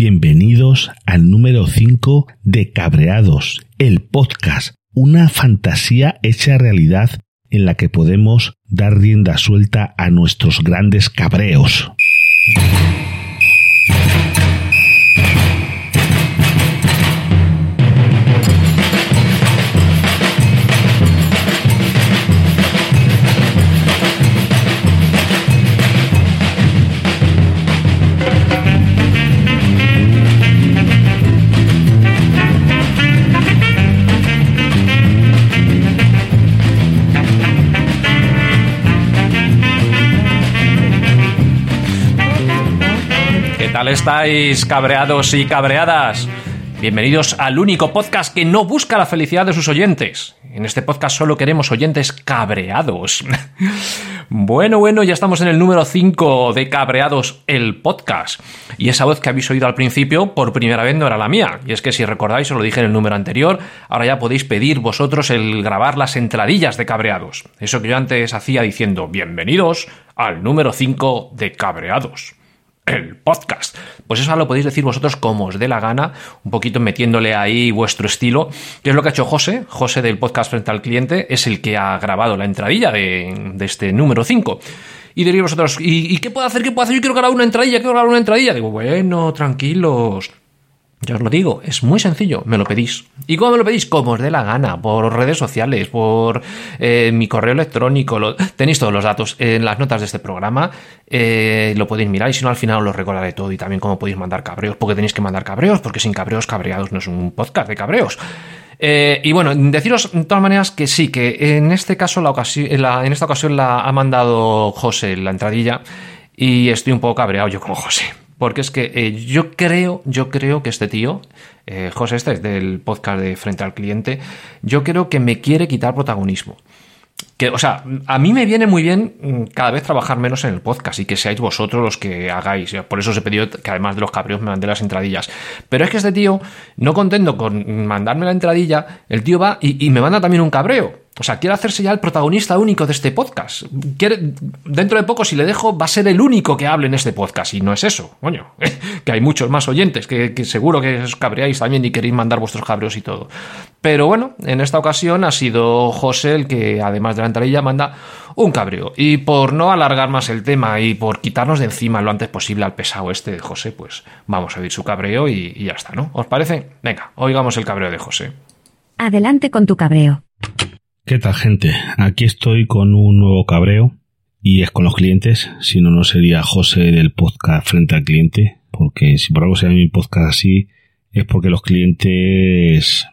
Bienvenidos al número 5 de Cabreados, el podcast, una fantasía hecha realidad en la que podemos dar rienda suelta a nuestros grandes cabreos. Estáis, cabreados y cabreadas? Bienvenidos al único podcast que no busca la felicidad de sus oyentes. En este podcast solo queremos oyentes cabreados. bueno, bueno, ya estamos en el número 5 de Cabreados, el podcast. Y esa voz que habéis oído al principio, por primera vez no era la mía. Y es que si recordáis, os lo dije en el número anterior, ahora ya podéis pedir vosotros el grabar las entradillas de Cabreados. Eso que yo antes hacía diciendo, bienvenidos al número 5 de Cabreados el podcast. Pues eso lo podéis decir vosotros como os dé la gana, un poquito metiéndole ahí vuestro estilo, que es lo que ha hecho José. José del podcast Frente al Cliente es el que ha grabado la entradilla de, este número 5. Y diréis vosotros, ¿y, qué puedo hacer? ¿Qué puedo hacer? Yo quiero grabar una entradilla, quiero grabar una entradilla. Digo, bueno, tranquilos. Ya os lo digo, es muy sencillo, me lo pedís. ¿Y cómo me lo pedís? Como os dé la gana, por redes sociales, por eh, mi correo electrónico, tenéis todos los datos en las notas de este programa, eh, lo podéis mirar y si no al final os lo recordaré todo y también cómo podéis mandar cabreos, porque tenéis que mandar cabreos, porque sin cabreos, cabreados no es un podcast de cabreos. Eh, y bueno, deciros de todas maneras que sí, que en este caso, la ocasión, en esta ocasión la ha mandado José la entradilla y estoy un poco cabreado yo como José porque es que eh, yo creo, yo creo que este tío, eh, José, este es del podcast de Frente al Cliente, yo creo que me quiere quitar protagonismo. Que, o sea, a mí me viene muy bien mm, cada vez trabajar menos en el podcast y que seáis vosotros los que hagáis. Por eso os he pedido que además de los cabreos me mandé las entradillas. Pero es que este tío, no contento con mandarme la entradilla, el tío va y me manda también un cabreo. O sea, quiere hacerse ya el protagonista único de este podcast. Dentro de poco, si le dejo, va a ser el único que hable en este podcast. Y no es eso, coño. que hay muchos más oyentes, que, seguro que os cabreáis también y queréis mandar vuestros cabreos y todo. Pero bueno, en esta ocasión ha sido José el que, además de la manda un cabreo. Y por no alargar más el tema y por quitarnos de encima lo antes posible al pesado este de José, pues vamos a oír su cabreo y, y ya está, ¿no? ¿Os parece? Venga, oigamos el cabreo de José. Adelante con tu cabreo. ¿Qué tal gente? Aquí estoy con un nuevo cabreo y es con los clientes, si no, no sería José del podcast frente al cliente, porque si por algo se llama mi podcast así, es porque los clientes,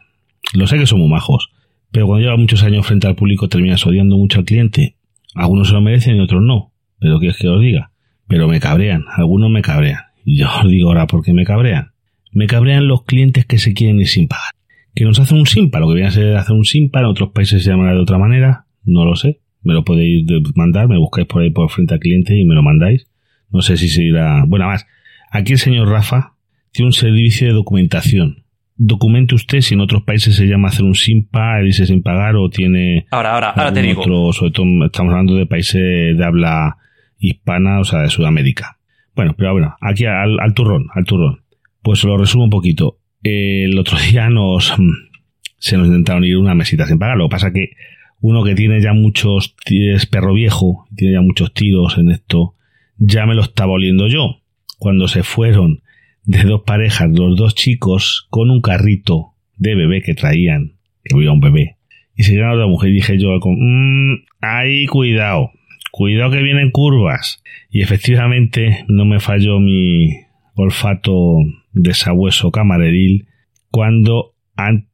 lo sé que son muy majos, pero cuando lleva muchos años frente al público terminas odiando mucho al cliente. Algunos se lo merecen y otros no, pero ¿qué es que os diga? Pero me cabrean, algunos me cabrean. Y yo os digo ahora por qué me cabrean. Me cabrean los clientes que se quieren ir sin pagar que nos hace un SIMPA, lo que viene a ser hacer un SIMPA, en otros países se llamará de otra manera, no lo sé, me lo podéis mandar, me buscáis por ahí por frente al cliente y me lo mandáis. No sé si se irá. Bueno, más, aquí el señor Rafa tiene un servicio de documentación. Documente usted si en otros países se llama hacer un SIMPA, dice sin pagar o tiene. Ahora, ahora, ahora te digo. Otro, sobre todo estamos hablando de países de habla hispana, o sea, de Sudamérica. Bueno, pero bueno, aquí al, al turrón, al turrón. Pues lo resumo un poquito el otro día nos se nos intentaron ir una mesita sin pagar. Lo que pasa que uno que tiene ya muchos, es perro viejo, tiene ya muchos tiros en esto, ya me lo estaba oliendo yo. Cuando se fueron de dos parejas, los dos chicos, con un carrito de bebé que traían, que había un bebé, y se llegaron a la mujer y dije yo, mmm, ahí cuidado, cuidado que vienen curvas. Y efectivamente no me falló mi olfato de sabueso camareril cuando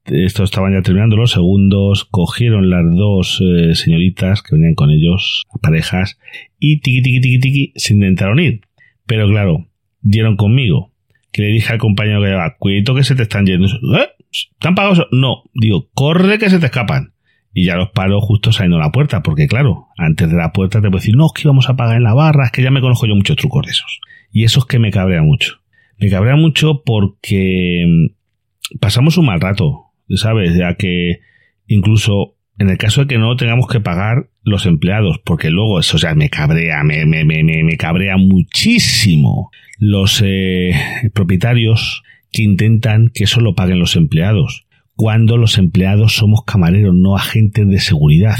estos estaban ya terminando los segundos, cogieron las dos eh, señoritas que venían con ellos, parejas, y tiqui tiqui tiqui tiqui se intentaron ir. Pero claro, dieron conmigo, que le dije al compañero que llevaba, cuidado que se te están yendo. ¿Eh? ¿Están pagados? No, digo, corre que se te escapan. Y ya los paro justo saliendo a la puerta, porque claro, antes de la puerta te puedo decir, no, es que íbamos a pagar en la barra, es que ya me conozco yo muchos trucos de esos. Y eso es que me cabrea mucho. Me cabrea mucho porque mm, pasamos un mal rato, ¿sabes? Ya que incluso en el caso de que no tengamos que pagar los empleados, porque luego eso, sea, me cabrea, me, me, me, me cabrea muchísimo los eh, propietarios que intentan que eso lo paguen los empleados, cuando los empleados somos camareros, no agentes de seguridad.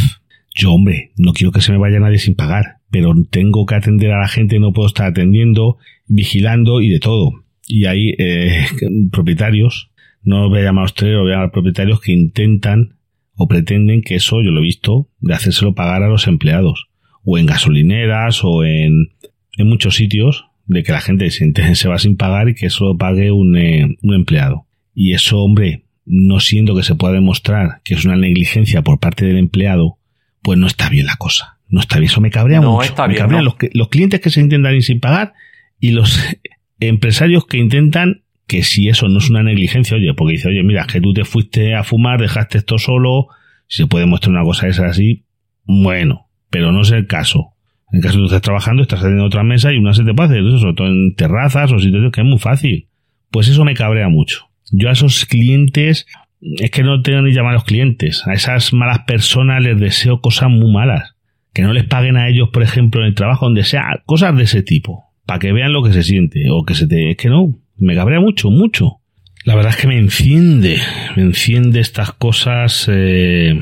Yo, hombre, no quiero que se me vaya nadie sin pagar, pero tengo que atender a la gente, no puedo estar atendiendo, vigilando y de todo. Y hay eh, propietarios, no voy a llamar a ustedes, voy a llamar propietarios que intentan o pretenden que eso, yo lo he visto, de hacérselo pagar a los empleados, o en gasolineras, o en, en muchos sitios, de que la gente se, se va sin pagar y que eso lo pague un, eh, un empleado. Y eso, hombre, no siendo que se pueda demostrar que es una negligencia por parte del empleado, pues no está bien la cosa. No está bien, eso me cabrea mucho. me cabrean los, los clientes que se intentan ir sin pagar y los empresarios que intentan que si eso no es una negligencia, oye, porque dice, oye, mira, que tú te fuiste a fumar, dejaste esto solo, si se puede mostrar una cosa esa así, bueno, pero no es el caso. En caso de que tú estés trabajando, estás en otra mesa y una se te puede hacer eso, sobre todo en terrazas o sitios que es muy fácil. Pues eso me cabrea mucho. Yo a esos clientes, es que no tengo ni llamar a los clientes, a esas malas personas les deseo cosas muy malas. Que no les paguen a ellos, por ejemplo, en el trabajo, donde sea, cosas de ese tipo, para que vean lo que se siente, o que se te, es que no, me cabrea mucho, mucho. La verdad es que me enciende, me enciende estas cosas, eh,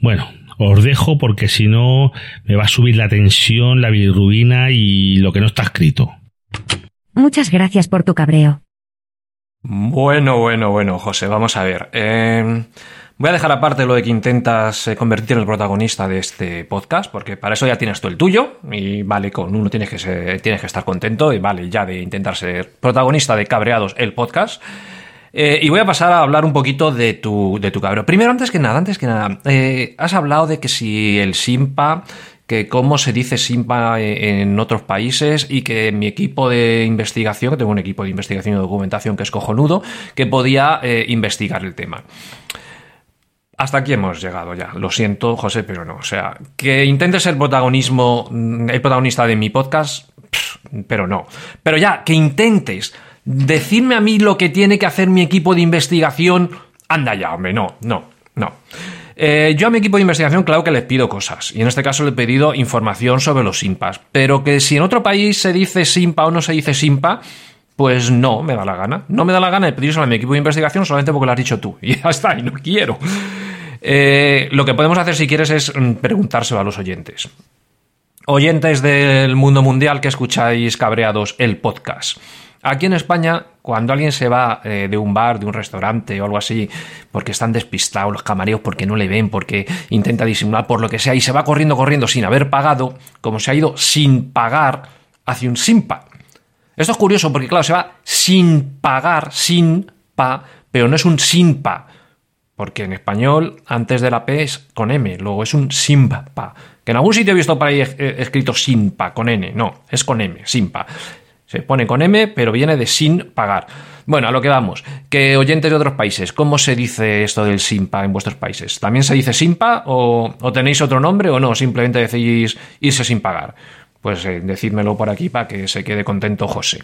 bueno, os dejo porque si no me va a subir la tensión, la bilirrubina y lo que no está escrito. Muchas gracias por tu cabreo. Bueno, bueno, bueno, José, vamos a ver. Eh, voy a dejar aparte lo de que intentas eh, convertir en el protagonista de este podcast, porque para eso ya tienes tú el tuyo, y vale, con uno tienes que, ser, tienes que estar contento, y vale, ya de intentar ser protagonista de Cabreados, el podcast. Eh, y voy a pasar a hablar un poquito de tu, de tu cabreo. Primero, antes que nada, antes que nada, has hablado de que si el Simpa que cómo se dice SIMPA en otros países y que mi equipo de investigación, que tengo un equipo de investigación y documentación que es cojonudo, que podía eh, investigar el tema. Hasta aquí hemos llegado ya. Lo siento, José, pero no. O sea, que intentes ser protagonismo, mm, el protagonista de mi podcast, pero no. Pero ya, que intentes decirme a mí lo que tiene que hacer mi equipo de investigación, anda ya, hombre, no, no, no. Eh, yo a mi equipo de investigación, claro que les pido cosas, y en este caso le he pedido información sobre los SIMPAs, pero que si en otro país se dice SIMPA o no se dice SIMPA, pues no me da la gana. No me da la gana de pedírselo a mi equipo de investigación solamente porque lo has dicho tú. Y ya está, y no quiero. Eh, lo que podemos hacer si quieres es mm, preguntárselo a los oyentes. Oyentes del mundo mundial que escucháis cabreados el podcast. Aquí en España, cuando alguien se va eh, de un bar, de un restaurante o algo así, porque están despistados los camareros, porque no le ven, porque intenta disimular por lo que sea, y se va corriendo, corriendo sin haber pagado, como se ha ido sin pagar hacia un simpa. Esto es curioso porque, claro, se va sin pagar, sin pa, pero no es un simpa. Porque en español, antes de la P es con M, luego es un simpa. Que en algún sitio he visto por ahí eh, escrito simpa, con N. No, es con M, simpa. Se pone con M, pero viene de sin pagar. Bueno, a lo que vamos. Que oyentes de otros países, ¿cómo se dice esto del SIMPA en vuestros países? ¿También se dice SIMPA o, tenéis otro nombre o no? Simplemente decís irse sin pagar. Pues eh, decídmelo por aquí para que se quede contento José.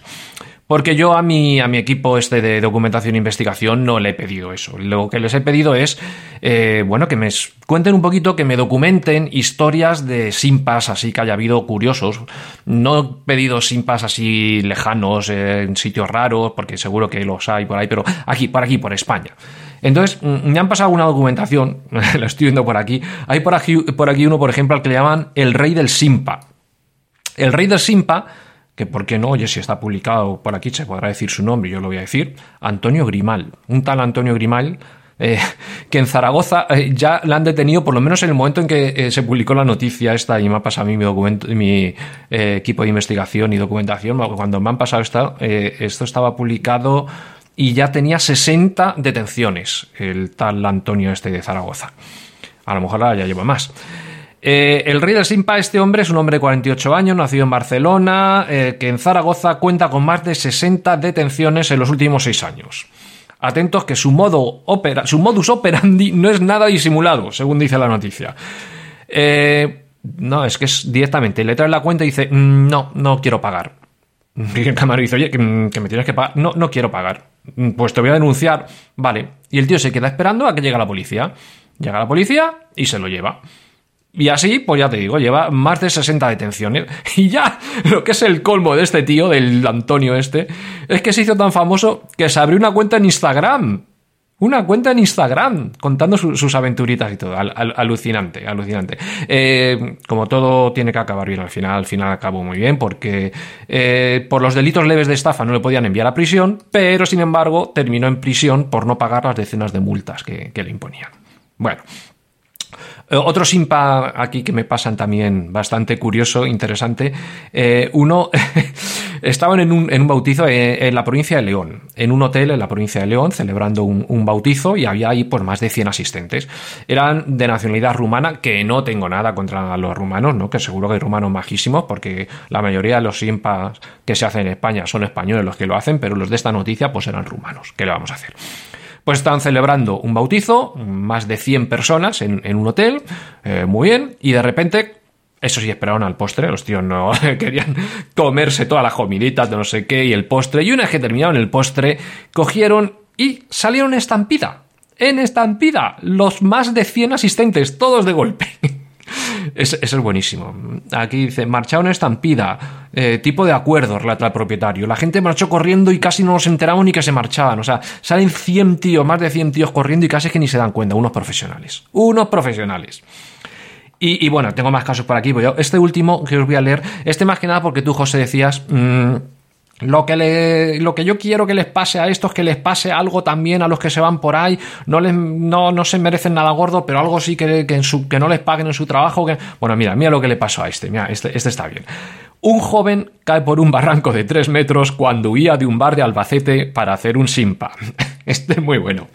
Porque yo a mi, a mi equipo este de documentación e investigación no le he pedido eso. Lo que les he pedido es, eh, bueno, que me cuenten un poquito, que me documenten historias de simpas así que haya habido curiosos. No he pedido simpas así lejanos, en sitios raros, porque seguro que los hay por ahí, pero aquí, por aquí, por España. Entonces, mm, me han pasado una documentación, lo estoy viendo por aquí. Hay por aquí, por aquí uno, por ejemplo, al que le llaman el rey del simpa. El rey del simpa que por qué no, oye, si está publicado por aquí se podrá decir su nombre, yo lo voy a decir, Antonio Grimal, un tal Antonio Grimal, eh, que en Zaragoza eh, ya la han detenido, por lo menos en el momento en que eh, se publicó la noticia esta y me ha pasado a mí mi, documento, mi equipo de investigación y documentación, cuando me han pasado esta, esto estaba publicado y ya tenía 60 detenciones, el tal Antonio este de Zaragoza. A lo mejor ahora ya lleva más. Eh, el rey del Simpa, este hombre, es un hombre de 48 años, nacido en Barcelona, eh, que en Zaragoza cuenta con más de 60 detenciones en los últimos 6 años. Atentos que su, modo opera, su modus operandi no es nada disimulado, según dice la noticia. Eh, no, es que es directamente, le trae la cuenta y dice, mm, no, no quiero pagar. El camarero dice, oye, que, que, me tienes que pagar. No, no quiero pagar. Pues te voy a denunciar. Vale. Y el tío se queda esperando a que llegue la policía. Llega la policía y se lo lleva. Y así, pues ya te digo, lleva más de 60 detenciones. Y ya, lo que es el colmo de este tío, del Antonio este, es que se hizo tan famoso que se abrió una cuenta en Instagram. Una cuenta en Instagram contando sus aventuritas y todo. alucinante, alucinante. Eh, como todo tiene que acabar bien al final, al final acabó muy bien porque eh, por los delitos leves de estafa no le podían enviar a prisión, pero sin embargo terminó en prisión por no pagar las decenas de multas que le imponían. Bueno, otro simpa aquí que me pasan también bastante curioso, interesante. Eh, uno, estaban en un, en un bautizo eh, en, la provincia de León, en un hotel en la provincia de León, celebrando un, bautizo y había ahí pues, más de 100 asistentes. Eran de nacionalidad rumana, que no tengo nada contra los rumanos, ¿no? que seguro que hay rumanos majísimos, porque la mayoría de los simpas que se hacen en España son españoles los que lo hacen, pero los de esta noticia pues eran rumanos. ¿Qué le vamos a hacer? Pues estaban celebrando un bautizo, más de 100 personas en, un hotel, eh, muy bien, y de repente eso sí, esperaron al postre. Los tíos no querían comerse todas las comilitas de no sé qué y el postre. Y una vez que terminaron el postre, cogieron y salieron estampida. En estampida. Los más de 100 asistentes, todos de golpe. Eso es buenísimo. Aquí dice, marcharon estampida, eh, tipo de acuerdo, relata el propietario. La gente marchó corriendo y casi no nos enteramos ni que se marchaban. O sea, salen 100 tíos, más de 100 tíos corriendo y casi que ni se dan cuenta. Unos profesionales. Unos profesionales. Y, bueno, tengo más casos por aquí. Este último que os voy a leer, este más que nada porque tú, José, decías... Mm, lo que, lo que yo quiero que les pase a estos, que les pase algo también a los que se van por ahí, no, les, no, no se merecen nada gordo, pero algo sí que, que, en su, no les paguen en su trabajo. Bueno, mira, mira lo que le pasó a este, mira, este, este está bien. Un joven cae por un barranco de 3 metros cuando huía de un bar de Albacete para hacer un simpa. Este es muy bueno.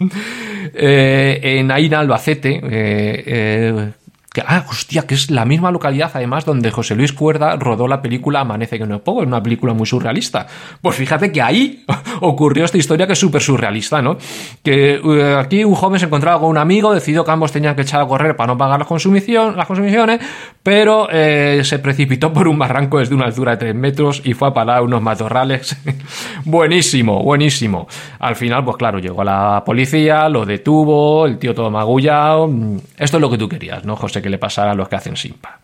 Eh, en Aina, Albacete, eh, eh, que, ah, hostia, que es la misma localidad, además, donde José Luis Cuerda rodó la película Amanece que no es poco, es una película muy surrealista. Pues fíjate que ahí ocurrió esta historia que es súper surrealista, ¿no? Que eh, aquí un joven se encontraba con un amigo, decidió que ambos tenían que echar a correr para no pagar las, las consumiciones, pero eh, se precipitó por un barranco desde una altura de 3 metros y fue a parar unos matorrales. buenísimo, buenísimo. Al final, pues claro, llegó la policía, lo detuvo, el tío todo magullado. Esto es lo que tú querías, ¿no, José? Que le pasara a los que hacen simpa.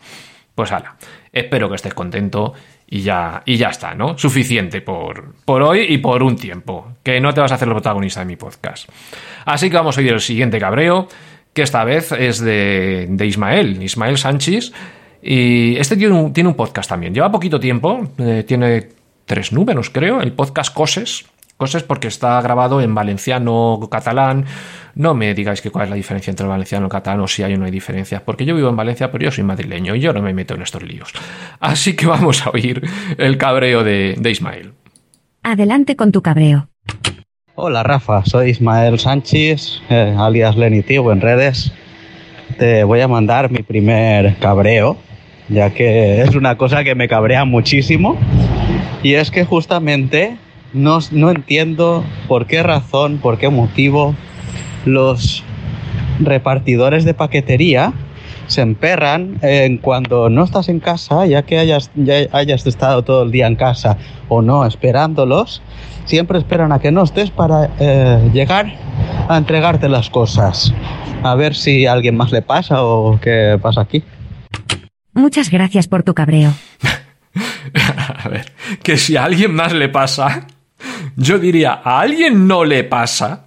Pues hala, espero que estés contento y ya, y ya está, ¿no? Suficiente por, por hoy y por un tiempo, que no te vas a hacer el protagonista de mi podcast. Así que vamos a oír el siguiente cabreo, que esta vez es de, de Ismael, Ismael Sánchez. Y este tiene un, tiene un podcast también. Lleva poquito tiempo, eh, tiene tres números, creo, el podcast Coses. Coses porque está grabado en valenciano, catalán, no me digáis que cuál es la diferencia entre el valenciano y el catalán o si hay o no hay diferencias, porque yo vivo en Valencia, pero yo soy madrileño y yo no me meto en estos líos. Así que vamos a oír el cabreo de, Ismael. Adelante con tu cabreo. Hola Rafa, soy Ismael Sánchez, eh, alias Lenny Tío en redes. Te voy a mandar mi primer cabreo, ya que es una cosa que me cabrea muchísimo. Y es que justamente no, no entiendo por qué razón, por qué motivo los repartidores de paquetería se emperran en cuando no estás en casa, ya que hayas, ya hayas estado todo el día en casa o no esperándolos, siempre esperan a que no estés para eh, llegar a entregarte las cosas. A ver si a alguien más le pasa o qué pasa aquí. Muchas gracias por tu cabreo. a ver, que si a alguien más le pasa, yo diría, ¿a alguien no le pasa?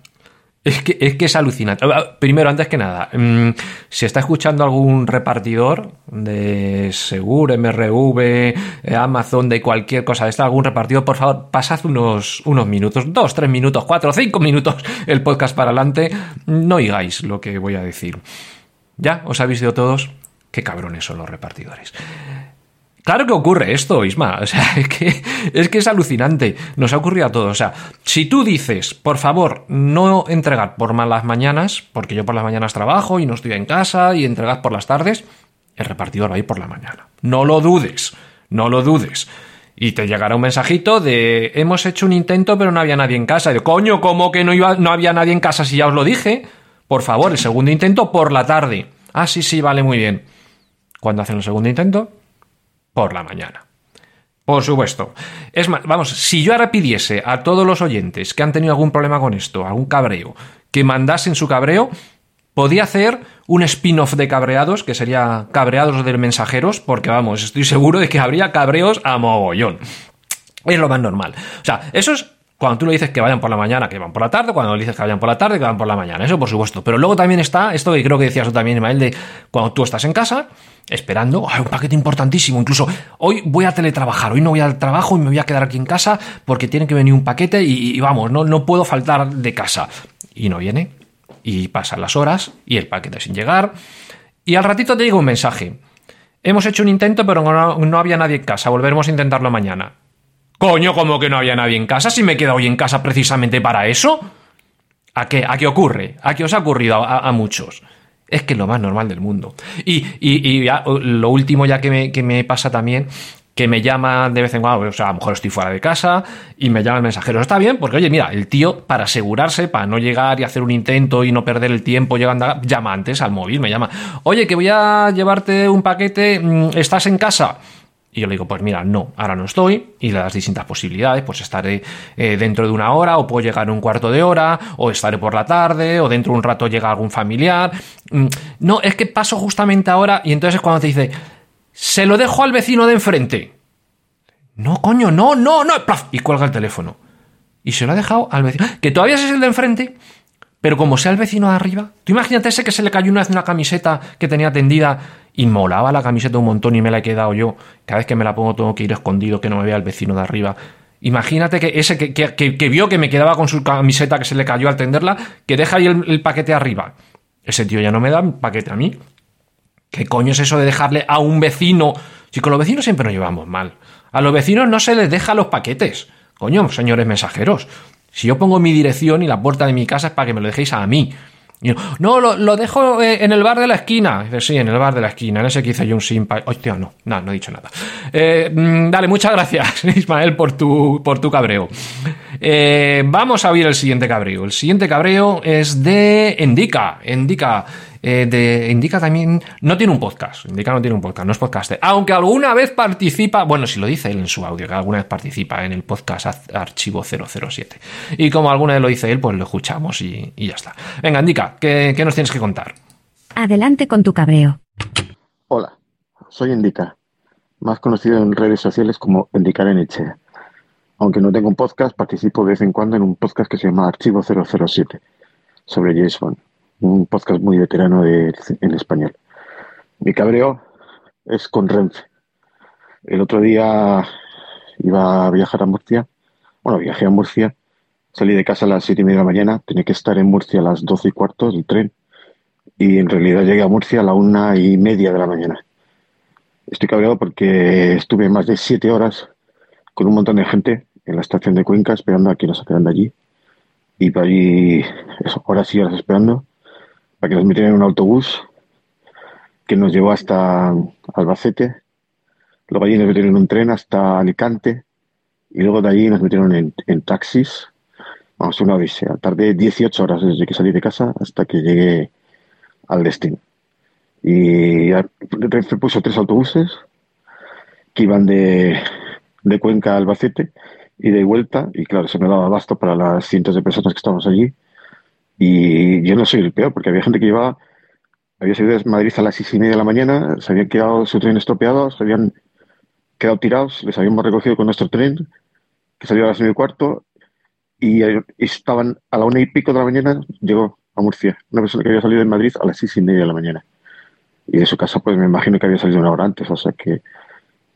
Es que, es alucinante. Primero, antes que nada, mm, si está escuchando algún repartidor de Segur, MRV, eh, Amazon, de cualquier cosa de algún repartidor, por favor, pasad unos, unos minutos, dos, tres minutos, cuatro, cinco minutos el podcast para adelante. No oigáis lo que voy a decir. ¿Ya? ¿Os habéis ido todos? Qué cabrones son los repartidores. Claro que ocurre esto, Isma. O sea, es que, es alucinante. Nos ha ocurrido a todos. O sea, si tú dices, por favor, no entregar por las mañanas, porque yo por las mañanas trabajo y no estoy en casa, y entregad por las tardes, el repartidor va a ir por la mañana. No lo dudes. No lo dudes. Y te llegará un mensajito de hemos hecho un intento, pero no había nadie en casa. De coño, ¿cómo que no, iba, no había nadie en casa si ya os lo dije? Por favor, el segundo intento por la tarde. Ah, sí, sí, vale, muy bien. ¿Cuándo hacen el segundo intento? Por la mañana. Por supuesto. Es más, vamos, si yo ahora pidiese a todos los oyentes que han tenido algún problema con esto, algún cabreo, que mandasen su cabreo, Podía hacer un spin-off de cabreados, que sería cabreados de mensajeros, porque vamos, estoy seguro de que habría cabreos a mogollón. Es lo más normal. O sea, eso es cuando tú le dices que vayan por la mañana, que van por la tarde, cuando le dices que vayan por la tarde, que van por la mañana. Eso por supuesto. Pero luego también está esto que creo que decías tú también, Ismael, de cuando tú estás en casa esperando, hay un paquete importantísimo, incluso hoy voy a teletrabajar, hoy no voy al trabajo y me voy a quedar aquí en casa porque tiene que venir un paquete y, vamos, no, no puedo faltar de casa. Y no viene, y pasan las horas y el paquete sin llegar, y al ratito te llega un mensaje. Hemos hecho un intento, pero no, no había nadie en casa, volveremos a intentarlo mañana. Coño, como que no había nadie en casa si me he quedado hoy en casa precisamente para eso. ¿A qué? ¿A qué ocurre? ¿A qué os ha ocurrido a, muchos? Es que es lo más normal del mundo. Y, y, lo último ya que me, que me pasa también que me llama de vez en cuando, o sea, a lo mejor estoy fuera de casa y me llama el mensajero. Está bien, porque oye, mira, el tío, para asegurarse, para no llegar y hacer un intento y no perder el tiempo llegando a... llama antes al móvil, me llama, oye, que voy a llevarte un paquete, mm, ¿estás en casa? Y yo le digo, pues mira, no, ahora no estoy, y le das distintas posibilidades, pues estaré eh, dentro de una hora, o puedo llegar un cuarto de hora, o estaré por la tarde, o dentro de un rato llega algún familiar. Mm, no, es que paso justamente ahora, y entonces es cuando te dice, se lo dejo al vecino de enfrente. No, coño, no, no, no, y cuelga el teléfono. Y se lo ha dejado al vecino, que todavía es el de enfrente, pero como sea el vecino de arriba, tú imagínate ese que se le cayó una vez una camiseta que tenía tendida y molaba la camiseta un montón y me la he quedado yo. Cada vez que me la pongo tengo que ir escondido, que no me vea el vecino de arriba. Imagínate que ese que, vio que me quedaba con su camiseta que se le cayó al tenderla, que deja ahí el, paquete arriba. Ese tío ya no me da paquete a mí. ¿Qué coño es eso de dejarle a un vecino? Si con los vecinos siempre nos llevamos mal. A los vecinos no se les deja los paquetes. Coño, señores mensajeros. Si yo pongo mi dirección y la puerta de mi casa es para que me lo dejéis a mí no, lo, dejo eh, en el bar de la esquina. Dice, sí, en el bar de la esquina, en ese que hice yo un simpa. Hostia, no, no, no he dicho nada. Eh, mm, dale, muchas gracias, Ismael, por tu, por tu cabreo. Eh, vamos a ver el siguiente cabreo. El siguiente cabreo es de Endica. Endica eh, de Indica también no tiene un podcast. Indica no tiene un podcast, no es podcaster. Aunque alguna vez participa, bueno, si lo dice él en su audio, que alguna vez participa en el podcast Archivo 007. Y como alguna vez lo dice él, pues lo escuchamos y, ya está. Venga, Indica, ¿qué, nos tienes que contar? Adelante con tu cabreo. Hola, soy Indica, más conocido en redes sociales como Indicar en Echea. Aunque no tengo un podcast, participo de vez en cuando en un podcast que se llama Archivo 007 sobre James un podcast muy veterano de, en español. Mi cabreo es con Renfe. El otro día iba a viajar a Murcia. Bueno, viajé a Murcia. Salí de casa a las siete y media de la mañana. Tenía que estar en Murcia a las doce y cuarto del tren. Y en realidad llegué a Murcia a la una y media de la mañana. Estoy cabreado porque estuve más de siete horas con un montón de gente en la estación de Cuenca esperando a que nos sacaran de allí. Y para allí, eso, horas y horas esperando para que nos metieran en un autobús que nos llevó hasta Albacete. Luego allí nos metieron en un tren hasta Alicante y luego de allí nos metieron en, taxis. Vamos, una odisea. Tardé 18 horas desde que salí de casa hasta que llegué al destino. Y puso tres autobuses que iban de, de Cuenca a Albacete y de vuelta. Y claro, se me daba abasto para las cientos de personas que estábamos allí. Y yo no soy el peor, porque había gente que llevaba, había salido de Madrid a las seis y media de la mañana, se habían quedado su tren estropeado, se habían quedado tirados, les habíamos recogido con nuestro tren, que salió a las nueve y cuarto, y, estaban a la una y pico de la mañana, llegó a Murcia, una persona que había salido de Madrid a las seis y media de la mañana. Y de su casa, pues me imagino que había salido una hora antes, o sea que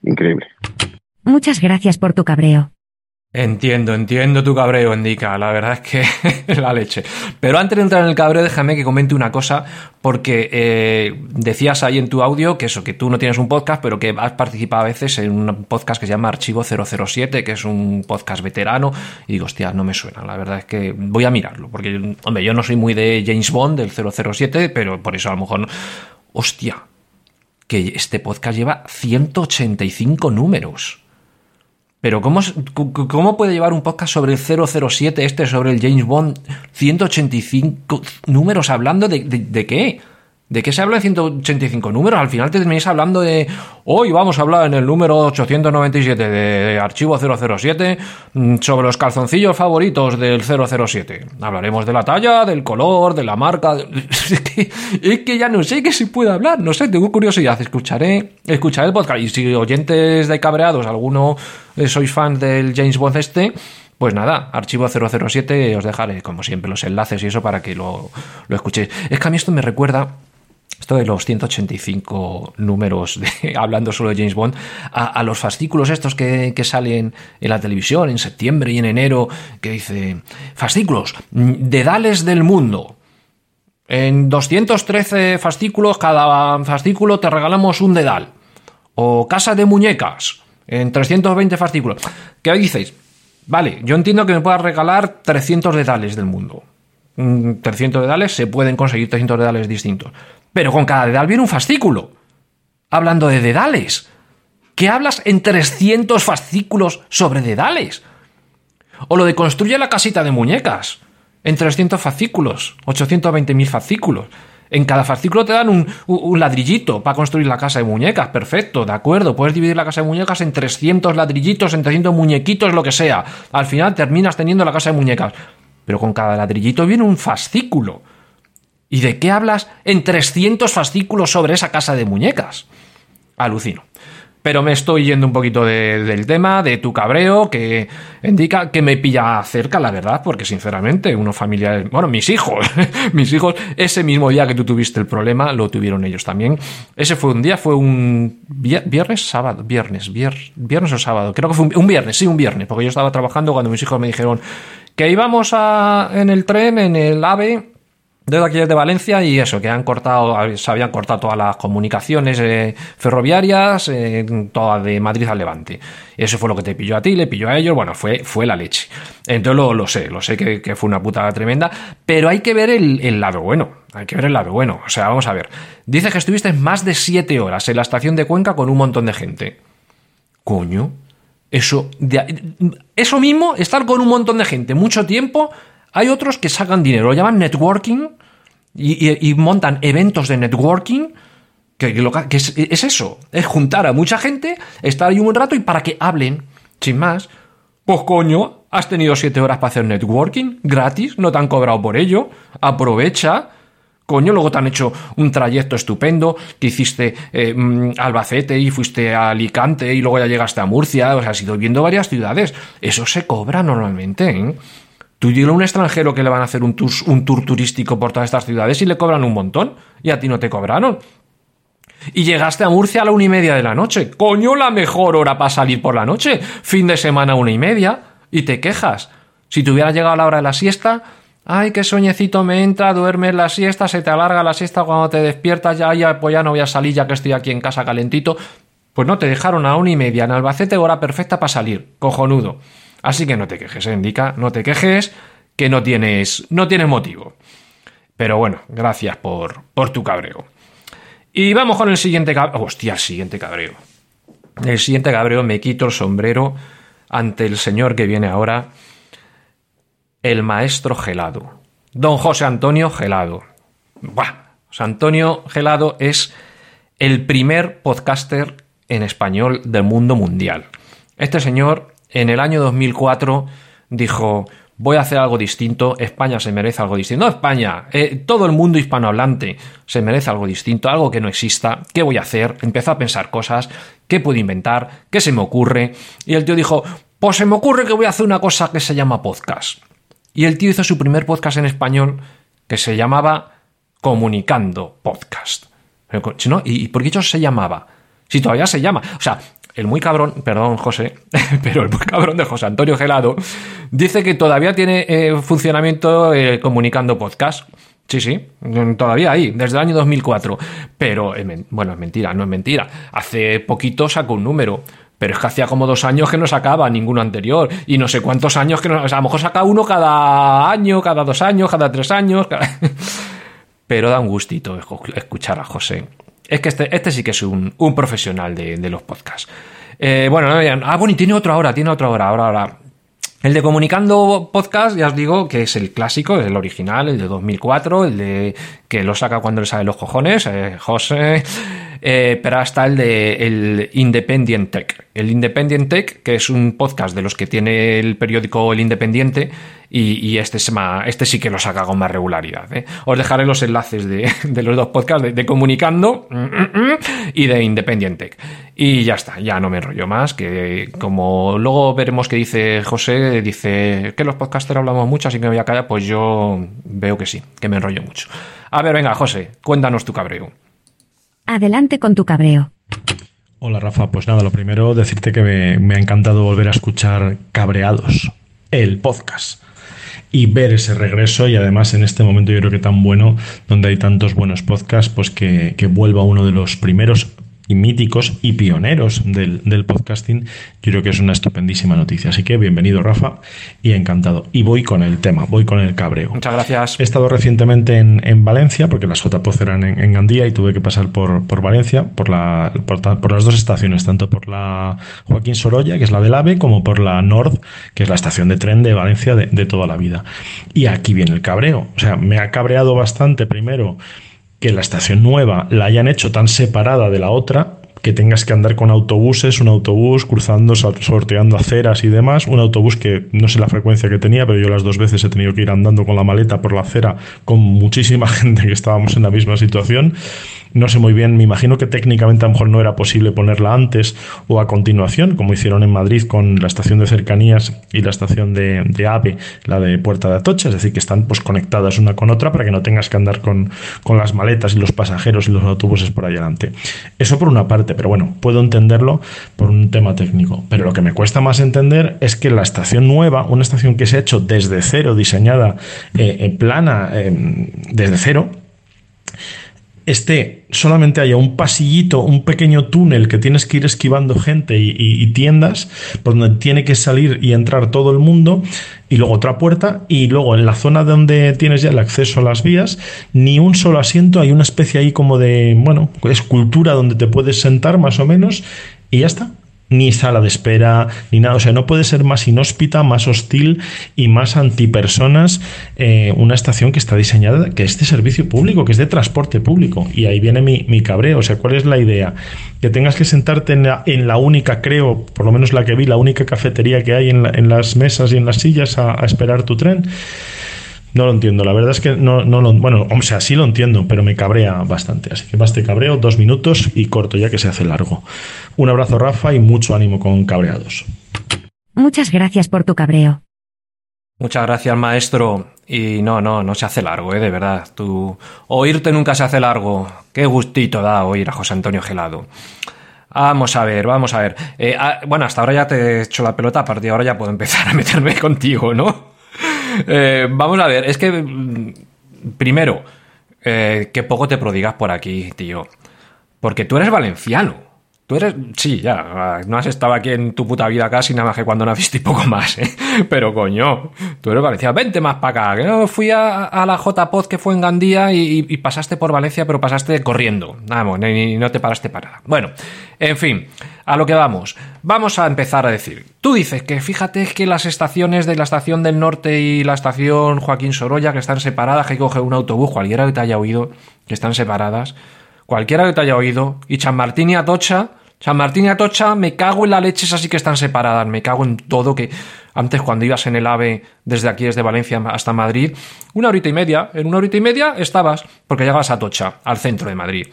increíble. Muchas gracias por tu cabreo. Entiendo, entiendo tu cabreo, Indica. La verdad es que la leche. Pero antes de entrar en el cabreo, déjame que comente una cosa, porque eh, decías ahí en tu audio que eso, que tú no tienes un podcast, pero que has participado a veces en un podcast que se llama Archivo 007, que es un podcast veterano. Y digo, hostia, no me suena. La verdad es que voy a mirarlo, porque, hombre, yo no soy muy de James Bond, del 007, pero por eso a lo mejor no. Hostia, que este podcast lleva 185 números. Pero ¿cómo, ¿cómo puede llevar un podcast sobre el 007, este sobre el James Bond, 185 números hablando de, de, qué? ¿De qué se habla en 185 números? Al final te termináis hablando de. Hoy vamos a hablar en el número 897 de Archivo 007 mm, sobre los calzoncillos favoritos del 007. Hablaremos de la talla, del color, de la marca. Es que, ya no sé qué se puede hablar. No sé, tengo curiosidad. Escucharé, escucharé el podcast. Y si oyentes de cabreados, alguno eh, sois fans del James Bond este. Pues nada, archivo 007, os dejaré como siempre los enlaces y eso para que lo, lo escuchéis. Es que a mí esto me recuerda esto de los 185 números de, hablando solo de James Bond, a, los fascículos estos que, salen en la televisión en septiembre y en enero, que dice, fascículos, dedales del mundo. En 213 fascículos, cada fascículo te regalamos un dedal. O casa de muñecas, en 320 fascículos. ¿Qué dices? Vale, yo entiendo que me puedas regalar 300 dedales del mundo. 300 dedales, se pueden conseguir 300 dedales distintos. Pero con cada dedal viene un fascículo. Hablando de dedales. ¿Qué hablas en 300 fascículos sobre dedales? O lo de construye la casita de muñecas. En 300 fascículos. 820.000 fascículos. En cada fascículo te dan un, un, ladrillito para construir la casa de muñecas. Perfecto, de acuerdo. Puedes dividir la casa de muñecas en 300 ladrillitos, en 300 muñequitos, lo que sea. Al final terminas teniendo la casa de muñecas. Pero con cada ladrillito viene un fascículo. ¿Y de qué hablas en 300 fascículos sobre esa casa de muñecas? Alucino. Pero me estoy yendo un poquito de, del tema, de tu cabreo, que indica que me pilla cerca, la verdad, porque sinceramente, unos familiares, bueno, mis hijos, mis hijos, ese mismo día que tú tuviste el problema, lo tuvieron ellos también. Ese fue un día, fue un viernes, sábado, viernes, viernes, viernes o sábado, creo que fue un, un viernes, sí, un viernes, porque yo estaba trabajando cuando mis hijos me dijeron que íbamos a, en el tren, en el AVE, desde aquí de Valencia y eso, que han cortado, se habían cortado todas las comunicaciones eh, ferroviarias, eh, todas de Madrid al Levante. Eso fue lo que te pilló a ti, le pilló a ellos, bueno, fue, fue la leche. Entonces lo, lo sé, lo sé que, fue una putada tremenda, pero hay que ver el, el, lado bueno, hay que ver el lado bueno. O sea, vamos a ver. Dice que estuviste más de siete horas en la estación de Cuenca con un montón de gente. Coño, eso, de, eso mismo, estar con un montón de gente mucho tiempo hay otros que sacan dinero, lo llaman networking y, montan eventos de networking. Que, que es, es, eso, es juntar a mucha gente, estar ahí un rato y para que hablen, sin más. Pues coño, has tenido siete horas para hacer networking, gratis, no te han cobrado por ello, aprovecha. Coño, luego te han hecho un trayecto estupendo, que hiciste eh, Albacete y fuiste a Alicante y luego ya llegaste a Murcia, o sea, has ido viendo varias ciudades. Eso se cobra normalmente, ¿eh? Tú dile a un extranjero que le van a hacer un tour, turístico por todas estas ciudades y le cobran un montón. Y a ti no te cobraron. Y llegaste a Murcia a la una y media de la noche. Coño, la mejor hora para salir por la noche. Fin de semana una y media. Y te quejas. Si te hubiera llegado a la hora de la siesta, ay, qué soñecito me entra, duermes la siesta, se te alarga la siesta cuando te despiertas, ya, ya, pues ya no voy a salir ya que estoy aquí en casa calentito. Pues no, te dejaron a una y media en Albacete, hora perfecta para salir. Cojonudo. Así que no te quejes, ¿eh? indica, no te quejes, que no tienes, no tienes motivo. Pero bueno, gracias por, por tu cabreo. Y vamos con el siguiente cabreo. Hostia, el siguiente cabreo. El siguiente cabreo me quito el sombrero ante el señor que viene ahora, el maestro Gelado. Don José Antonio Gelado. Buah, José Antonio Gelado es el primer podcaster en español del mundo mundial. Este señor en el año 2004 dijo, voy a hacer algo distinto, España se merece algo distinto. No España, eh, todo el mundo hispanohablante se merece algo distinto, algo que no exista. ¿Qué voy a hacer? Empezó a pensar cosas, ¿qué puedo inventar? ¿Qué se me ocurre? Y el tío dijo, pues se me ocurre que voy a hacer una cosa que se llama podcast. Y el tío hizo su primer podcast en español que se llamaba Comunicando Podcast. ¿Y por qué eso se llamaba? Si todavía se llama. O sea, el muy cabrón, perdón José, pero el muy cabrón de José Antonio Gelado, dice que todavía tiene eh, funcionamiento eh, comunicando podcast. Sí, sí, todavía ahí, desde el año 2004. Pero, bueno, es mentira, no es mentira. Hace poquito sacó un número. Pero es que hacía como dos años que no sacaba ninguno anterior. Y no sé cuántos años que no. O sea, a lo mejor saca uno cada año, cada dos años, cada tres años. Pero da un gustito escuchar a José. Es que este, este sí que es un, un profesional de, de, los podcasts. Eh, bueno, no, ah, bueno, y tiene otro ahora, tiene otro ahora, ahora, ahora. El de Comunicando Podcast, ya os digo que es el clásico, el original, el de 2004, el de que lo saca cuando le sale los cojones, eh, José. Eh, pero hasta el de el Independent Tech. El Independent Tech, que es un podcast de los que tiene el periódico El Independiente, y, este, es más, este sí que lo saca con más regularidad. ¿eh? Os dejaré los enlaces de, los dos podcasts, de, Comunicando y de Independent Tech. Y ya está, ya no me enrollo más, que como luego veremos que dice José, dice que los podcasters hablamos mucho, así que me voy a callar, pues yo veo que sí, que me enrollo mucho. A ver, venga, José, cuéntanos tu cabreo. Adelante con tu cabreo. Hola Rafa, pues nada, lo primero decirte que me, ha encantado volver a escuchar Cabreados, el podcast y ver ese regreso y además en este momento yo creo que tan bueno, donde hay tantos buenos podcasts, pues que, que vuelva uno de los primeros y míticos y pioneros del, podcasting, yo creo que es una estupendísima noticia. Así que bienvenido, Rafa, y encantado. Y voy con el tema, voy con el cabreo. Muchas gracias. He estado recientemente en, Valencia, porque las JPOZ eran en, Gandía y tuve que pasar por, por Valencia, por, la, por, las dos estaciones, tanto por la Joaquín Sorolla, que es la del AVE, como por la Nord, que es la estación de tren de Valencia de, de toda la vida. Y aquí viene el cabreo. O sea, me ha cabreado bastante primero que la estación nueva la hayan hecho tan separada de la otra, que tengas que andar con autobuses, un autobús cruzando, sorteando aceras y demás, un autobús que no sé la frecuencia que tenía, pero yo las dos veces he tenido que ir andando con la maleta por la acera con muchísima gente que estábamos en la misma situación no sé muy bien, me imagino que técnicamente a lo mejor no era posible ponerla antes o a continuación, como hicieron en Madrid con la estación de cercanías y la estación de, AVE, la de Puerta de Atocha, es decir, que están pues conectadas una con otra para que no tengas que andar con, con las maletas y los pasajeros y los autobuses por ahí adelante. Eso por una parte, pero bueno, puedo entenderlo por un tema técnico. Pero lo que me cuesta más entender es que la estación nueva, una estación que se ha hecho desde cero, diseñada eh, en plana, eh, desde cero, esté solamente haya un pasillito, un pequeño túnel que tienes que ir esquivando gente y, tiendas, por donde tiene que salir y entrar todo el mundo, y luego otra puerta, y luego en la zona donde tienes ya el acceso a las vías, ni un solo asiento, hay una especie ahí como de, bueno, escultura donde te puedes sentar más o menos, y ya está ni sala de espera, ni nada. O sea, no puede ser más inhóspita, más hostil y más antipersonas eh, una estación que está diseñada, que es de servicio público, que es de transporte público. Y ahí viene mi, mi cabreo. O sea, ¿cuál es la idea? Que tengas que sentarte en la, en la, única, creo, por lo menos la que vi, la única cafetería que hay en, en las mesas y en las sillas a esperar tu tren. No lo entiendo, la verdad es que no, no lo. Bueno, o sea, sí lo entiendo, pero me cabrea bastante. Así que baste cabreo, dos minutos y corto ya que se hace largo. Un abrazo, Rafa, y mucho ánimo con cabreados. Muchas gracias por tu cabreo. Muchas gracias, maestro. Y no, no, no se hace largo, ¿eh? de verdad. Tú... Oírte nunca se hace largo. Qué gustito da oír a José Antonio Gelado. Vamos a ver, vamos a ver. Eh, ah, bueno, hasta ahora ya te he hecho la pelota, a partir de ahora ya puedo empezar a meterme contigo, ¿no? Eh, vamos a ver, es que mm, primero, eh, que poco te prodigas por aquí, tío. Porque tú eres valenciano. Tú eres. Sí, ya. No has estado aquí en tu puta vida casi nada más que cuando naciste y poco más, ¿eh? Pero coño, tú eres valenciano. Vente más para acá. Que no fui a, la JPod que fue en Gandía y, pasaste por Valencia, pero pasaste corriendo. Vamos, ni, no te paraste para Bueno, en fin, a lo que vamos. Vamos a empezar a decir. Tú dices que fíjate que las estaciones de la estación del norte y la estación Joaquín Sorolla, que están separadas, que coger un autobús, cualquiera que te haya oído, que están separadas cualquiera que te haya oído, y San Martín y Atocha, San Martín y Atocha, me cago en la leche, es así que están separadas, me cago en todo, que antes cuando ibas en el AVE desde aquí, desde Valencia hasta Madrid, una horita y media, en una horita y media estabas, porque llegabas a Atocha, al centro de Madrid.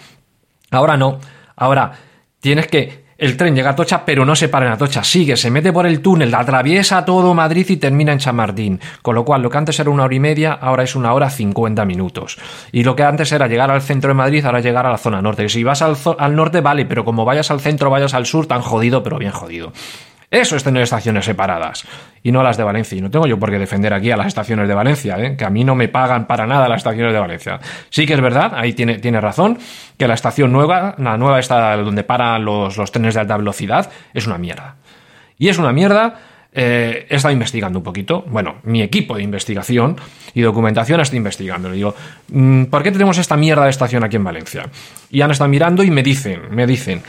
Ahora no, ahora tienes que el tren llega a Tocha, pero no se para en Atocha. Sigue, se mete por el túnel, atraviesa todo Madrid y termina en Chamartín. Con lo cual, lo que antes era una hora y media, ahora es una hora cincuenta minutos. Y lo que antes era llegar al centro de Madrid, ahora llegar a la zona norte. Si vas al, al norte, vale, pero como vayas al centro, vayas al sur, tan jodido, pero bien jodido. Eso es tener estaciones separadas y no las de Valencia. Y no tengo yo por qué defender aquí a las estaciones de Valencia, ¿eh? que a mí no me pagan para nada las estaciones de Valencia. Sí que es verdad, ahí tiene, tiene razón, que la estación nueva, la nueva está donde paran los, los trenes de alta velocidad, es una mierda. Y es una mierda eh, he estado investigando un poquito. Bueno, mi equipo de investigación y documentación está investigando. Le digo, mm, ¿por qué tenemos esta mierda de estación aquí en Valencia? Y han estado mirando y me dicen, me dicen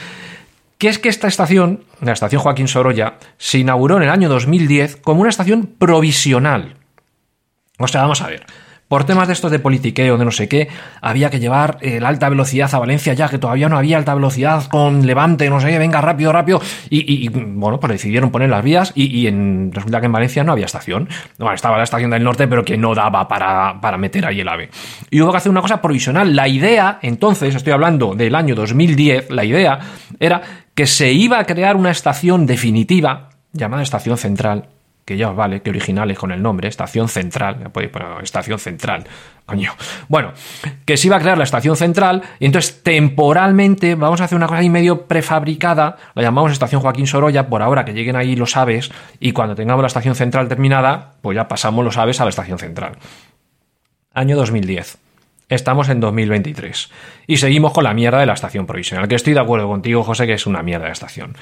que es que esta estación, la estación Joaquín Sorolla, se inauguró en el año 2010 como una estación provisional. O sea, vamos a ver por temas de estos de politiqueo, de no sé qué, había que llevar la alta velocidad a Valencia ya, que todavía no había alta velocidad con Levante, no sé qué, venga rápido, rápido. Y, bueno, pues decidieron poner las vías y, resulta que en Valencia no había estación. Bueno, estaba la estación del norte, pero que no daba para, para meter ahí el AVE. Y hubo que hacer una cosa provisional. La idea, entonces, estoy hablando del año 2010, la idea era que se iba a crear una estación definitiva llamada Estación Central que ya vale, que originales con el nombre, estación central, podéis poner estación central, coño. Bueno, que se iba a crear la estación central, y entonces temporalmente vamos a hacer una cosa ahí medio prefabricada, la llamamos estación Joaquín Sorolla, por ahora que lleguen ahí los aves, y cuando tengamos la estación central terminada, pues ya pasamos los aves a la estación central. Año 2010. Estamos en 2023. Y seguimos con la mierda de la estación provisional, que estoy de acuerdo contigo, José, que es una mierda de estación.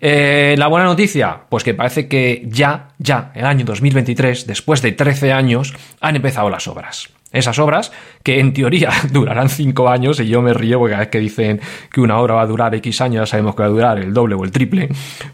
Eh, la buena noticia, pues que parece que ya, ya, el año 2023, después de 13 años, han empezado las obras. Esas obras, que en teoría durarán 5 años, y yo me río porque cada vez que dicen que una obra va a durar X años, ya sabemos que va a durar el doble o el triple.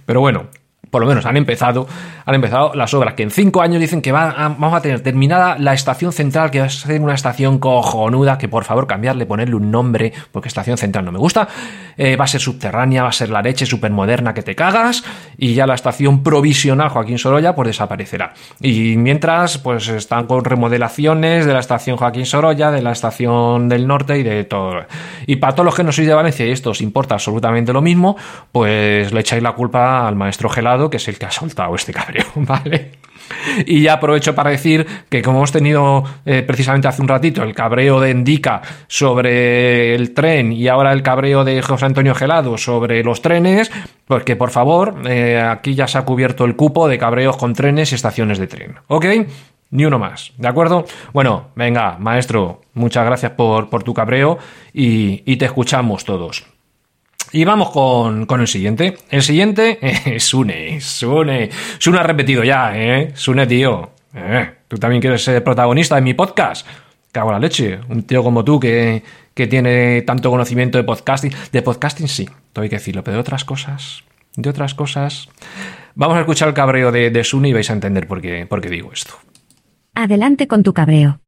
Pero bueno, por lo menos han empezado, han empezado las obras que en cinco años dicen que vamos a tener terminada la estación central, que va a ser una estación cojonuda, que por favor cambiarle, ponerle un nombre, porque estación central no me gusta, eh, va a ser subterránea, va a ser la leche súper moderna que te cagas, y ya la estación provisional Joaquín Sorolla pues desaparecerá. Y mientras pues están con remodelaciones de la estación Joaquín Sorolla, de la estación del norte y de todo. Y para todos los que no sois de Valencia y esto os importa absolutamente lo mismo, pues le echáis la culpa al maestro Gelado que es el que ha soltado este cabreo, ¿vale? Y ya aprovecho para decir que como hemos tenido eh, precisamente hace un ratito el cabreo de Endica sobre el tren y ahora el cabreo de José Antonio Gelado sobre los trenes, pues que por favor, eh, aquí ya se ha cubierto el cupo de cabreos con trenes y estaciones de tren. ¿Ok? Ni uno más, ¿de acuerdo? Bueno, venga, maestro, muchas gracias por, tu cabreo y te escuchamos todos. Y vamos con, con, el siguiente. El siguiente es Sune. Sune. Sune ha repetido ya, ¿eh? Sune, tío. Eh, ¿Tú también quieres ser protagonista de mi podcast? Cago la leche. Un tío como tú que, que tiene tanto conocimiento de podcasting. De podcasting sí, tengo que decirlo, pero de otras cosas. De otras cosas. Vamos a escuchar el cabreo de, de Sune y vais a entender por qué, por qué digo esto. Adelante con tu cabreo.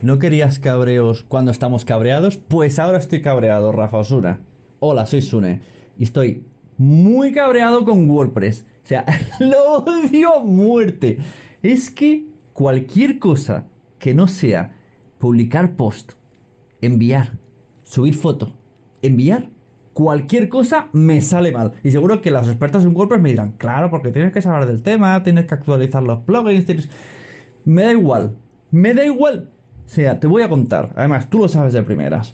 ¿No querías cabreos cuando estamos cabreados? Pues ahora estoy cabreado, Rafa Osuna. Hola, soy Sune y estoy muy cabreado con WordPress. O sea, lo odio a muerte. Es que cualquier cosa que no sea publicar post, enviar, subir foto, enviar, cualquier cosa me sale mal. Y seguro que los expertos en WordPress me dirán, claro, porque tienes que saber del tema, tienes que actualizar los plugins, Me da igual, me da igual. O sea, te voy a contar. Además, tú lo sabes de primeras.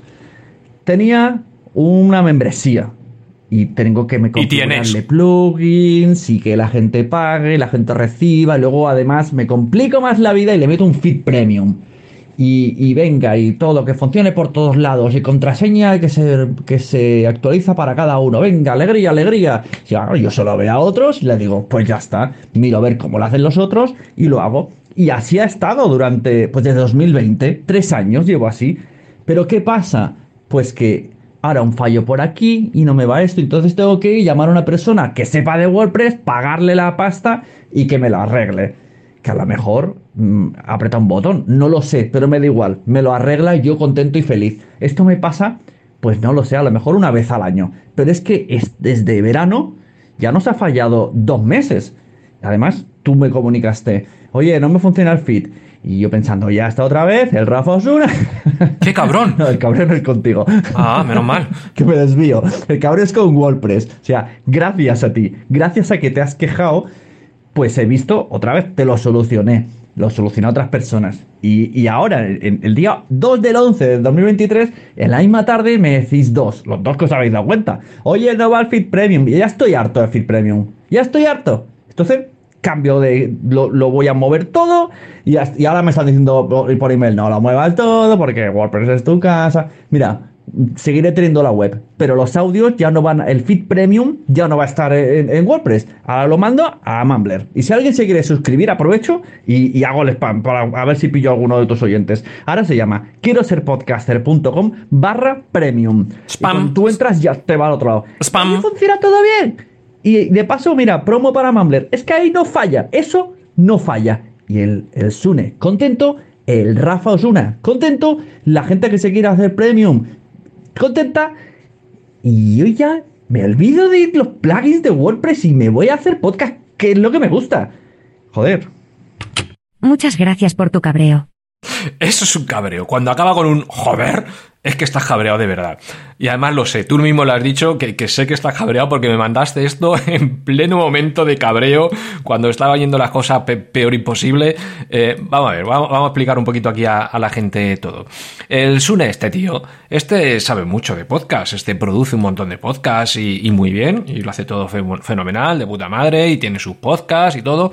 Tenía una membresía y tengo que me configurarle plugins y que la gente pague, la gente reciba, luego además me complico más la vida y le meto un feed premium. Y, venga, y todo, que funcione por todos lados, y contraseña que se, que se actualiza para cada uno. Venga, alegría, alegría. Y yo solo veo a otros y le digo, pues ya está, miro a ver cómo lo hacen los otros y lo hago. Y así ha estado durante, pues desde 2020, tres años llevo así. Pero ¿qué pasa? Pues que ahora un fallo por aquí y no me va esto, entonces tengo que llamar a una persona que sepa de WordPress, pagarle la pasta y que me la arregle. Que a lo mejor mm, aprieta un botón, no lo sé, pero me da igual, me lo arregla yo contento y feliz. Esto me pasa, pues no lo sé, a lo mejor una vez al año, pero es que es, desde verano ya nos ha fallado dos meses. Además, tú me comunicaste, oye, no me funciona el feed. Y yo pensando, ya está otra vez, el Rafa Osuna. ¡Qué cabrón! no, el cabrón es contigo. Ah, menos mal. que me desvío. El cabrón es con WordPress. O sea, gracias a ti, gracias a que te has quejado, pues he visto, otra vez te lo solucioné. Lo solucioné a otras personas. Y, ahora, el día 2 del 11 del 2023, en la misma tarde me decís dos. Los dos que os habéis dado cuenta. Oye, no va el Feed Premium. Y ya estoy harto de Feed Premium. Ya estoy harto. Entonces, cambio de. Lo, voy a mover todo. Y, ahora me están diciendo por, email: no lo muevas todo porque WordPress es tu casa. Mira, seguiré teniendo la web, pero los audios ya no van, el feed premium ya no va a estar en, en WordPress. Ahora lo mando a Mumbler. Y si alguien se quiere suscribir, aprovecho y, y hago el spam para a ver si pillo a alguno de tus oyentes. Ahora se llama quiero ser podcaster.com barra premium. Spam. Y tú entras ya te va al otro lado. Spam. Y funciona todo bien. Y de paso, mira, promo para Mumbler. Es que ahí no falla. Eso no falla. Y el, el Sune contento, el Rafa Osuna contento, la gente que se quiere hacer premium contenta. Y yo ya me olvido de los plugins de WordPress y me voy a hacer podcast, que es lo que me gusta. Joder. Muchas gracias por tu cabreo. Eso es un cabreo. Cuando acaba con un joder, es que estás cabreado de verdad. Y además lo sé, tú mismo lo has dicho, que, que, sé que estás cabreado porque me mandaste esto en pleno momento de cabreo, cuando estaba yendo las cosas pe peor imposible. Eh, vamos a ver, vamos, a explicar un poquito aquí a, la gente todo. El Sune, este tío, este sabe mucho de podcast, este produce un montón de podcasts y, y muy bien, y lo hace todo fe fenomenal, de puta madre, y tiene sus podcasts y todo.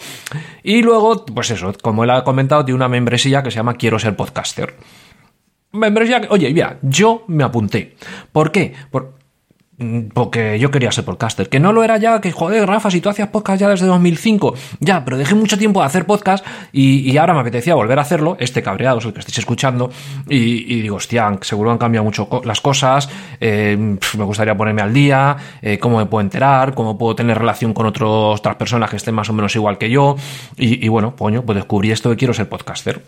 Y luego, pues eso, como él ha comentado, tiene una membresía que se llama Quiero ser podcaster Oye, mira, yo me apunté. ¿Por qué? Por, mm, porque yo quería ser podcaster. Que no lo era ya, que joder, Rafa, si tú hacías podcast ya desde 2005. Ya, pero dejé mucho tiempo de hacer podcast y, ahora me apetecía volver a hacerlo. Este cabreado es el que estáis escuchando. Y, digo, hostia, seguro han cambiado mucho las cosas. Eh, me gustaría ponerme al día. Eh, cómo me puedo enterar. Cómo puedo tener relación con otras personas que estén más o menos igual que yo. Y, y bueno, coño, pues descubrí esto de quiero ser podcaster.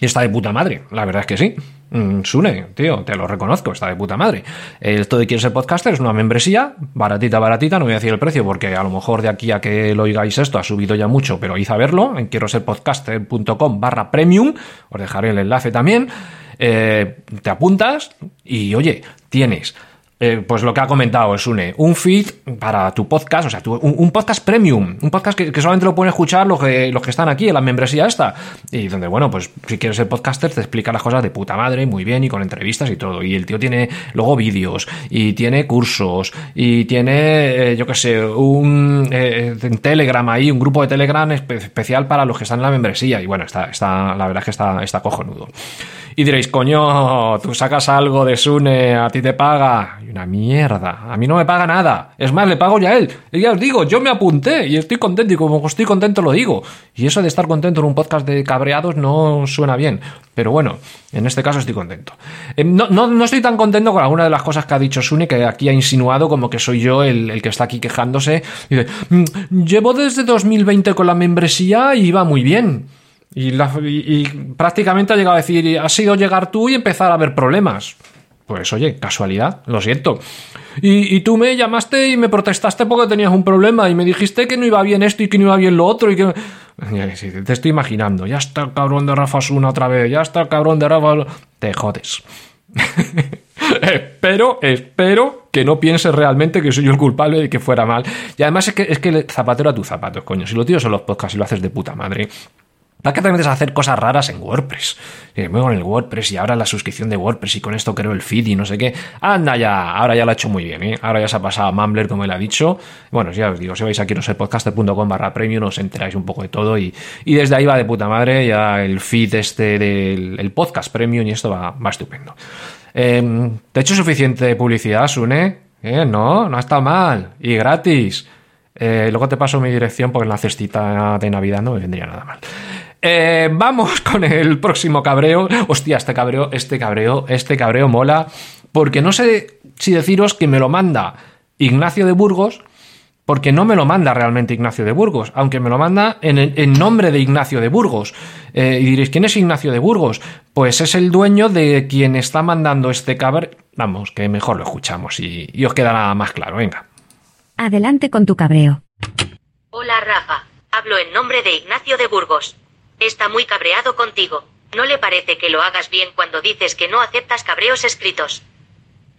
Y está de puta madre, la verdad es que sí. Mm, Sune, tío, te lo reconozco, está de puta madre. Esto de Quiero ser podcaster es una membresía, baratita, baratita, no voy a decir el precio porque a lo mejor de aquí a que lo oigáis esto ha subido ya mucho, pero id a verlo en quiero ser podcaster.com barra premium, os dejaré el enlace también. Eh, te apuntas y oye, tienes eh, pues lo que ha comentado Sune, un feed para tu podcast, o sea, tu, un, un, podcast premium, un podcast que, solamente lo pueden escuchar los que, los que están aquí en la membresía esta, y donde, bueno, pues si quieres ser podcaster te explica las cosas de puta madre, muy bien, y con entrevistas y todo, y el tío tiene luego vídeos, y tiene cursos, y tiene, eh, yo qué sé, un eh, Telegram ahí, un grupo de Telegram espe especial para los que están en la membresía, y bueno, está, está la verdad es que está, está cojonudo. Y diréis, coño, tú sacas algo de Sune, a ti te paga. Y una mierda, a mí no me paga nada. Es más, le pago ya a él. Y ya os digo, yo me apunté y estoy contento y como estoy contento lo digo. Y eso de estar contento en un podcast de cabreados no suena bien. Pero bueno, en este caso estoy contento. Eh, no, no, no, estoy tan contento con alguna de las cosas que ha dicho Sune, que aquí ha insinuado como que soy yo el, el que está aquí quejándose. Y dice, llevo desde 2020 con la membresía y iba muy bien. Y, la, prácticamente ha llegado a decir, has sido llegar tú y empezar a haber problemas. Pues oye, casualidad, lo siento. Y, tú me llamaste y me protestaste porque tenías un problema y me dijiste que no iba bien esto y que no iba bien lo otro y que... Te estoy imaginando, ya está el cabrón de Rafa Suna otra vez, ya está el cabrón de Rafa... Te jodes. espero, espero que no pienses realmente que soy yo el culpable de que fuera mal. Y además es que, es que zapatero a tus zapatos, coño. Si lo tíos son los podcasts y lo haces de puta madre... ¿Para te metes a hacer cosas raras en WordPress? Y me con el WordPress y ahora la suscripción de WordPress y con esto creo el feed y no sé qué. Anda ya, ahora ya lo ha hecho muy bien, ¿eh? Ahora ya se ha pasado a Mumbler como él ha dicho. Bueno, ya os digo, si vais sé podcaster.com barra premium os enteráis un poco de todo y, y, desde ahí va de puta madre ya el feed este del el podcast premium y esto va, va estupendo. Eh, ¿Te he hecho suficiente publicidad, Sune? ¿Eh? No, no estado mal. Y gratis. Eh, luego te paso mi dirección porque en la cestita de Navidad no me vendría nada mal. Eh, vamos con el próximo cabreo. Hostia, este cabreo, este cabreo, este cabreo mola. Porque no sé si deciros que me lo manda Ignacio de Burgos, porque no me lo manda realmente Ignacio de Burgos, aunque me lo manda en, en nombre de Ignacio de Burgos. Eh, y diréis, ¿quién es Ignacio de Burgos? Pues es el dueño de quien está mandando este cabreo. Vamos, que mejor lo escuchamos y, y os quedará más claro. Venga. Adelante con tu cabreo. Hola Rafa, hablo en nombre de Ignacio de Burgos. Está muy cabreado contigo. ¿No le parece que lo hagas bien cuando dices que no aceptas cabreos escritos?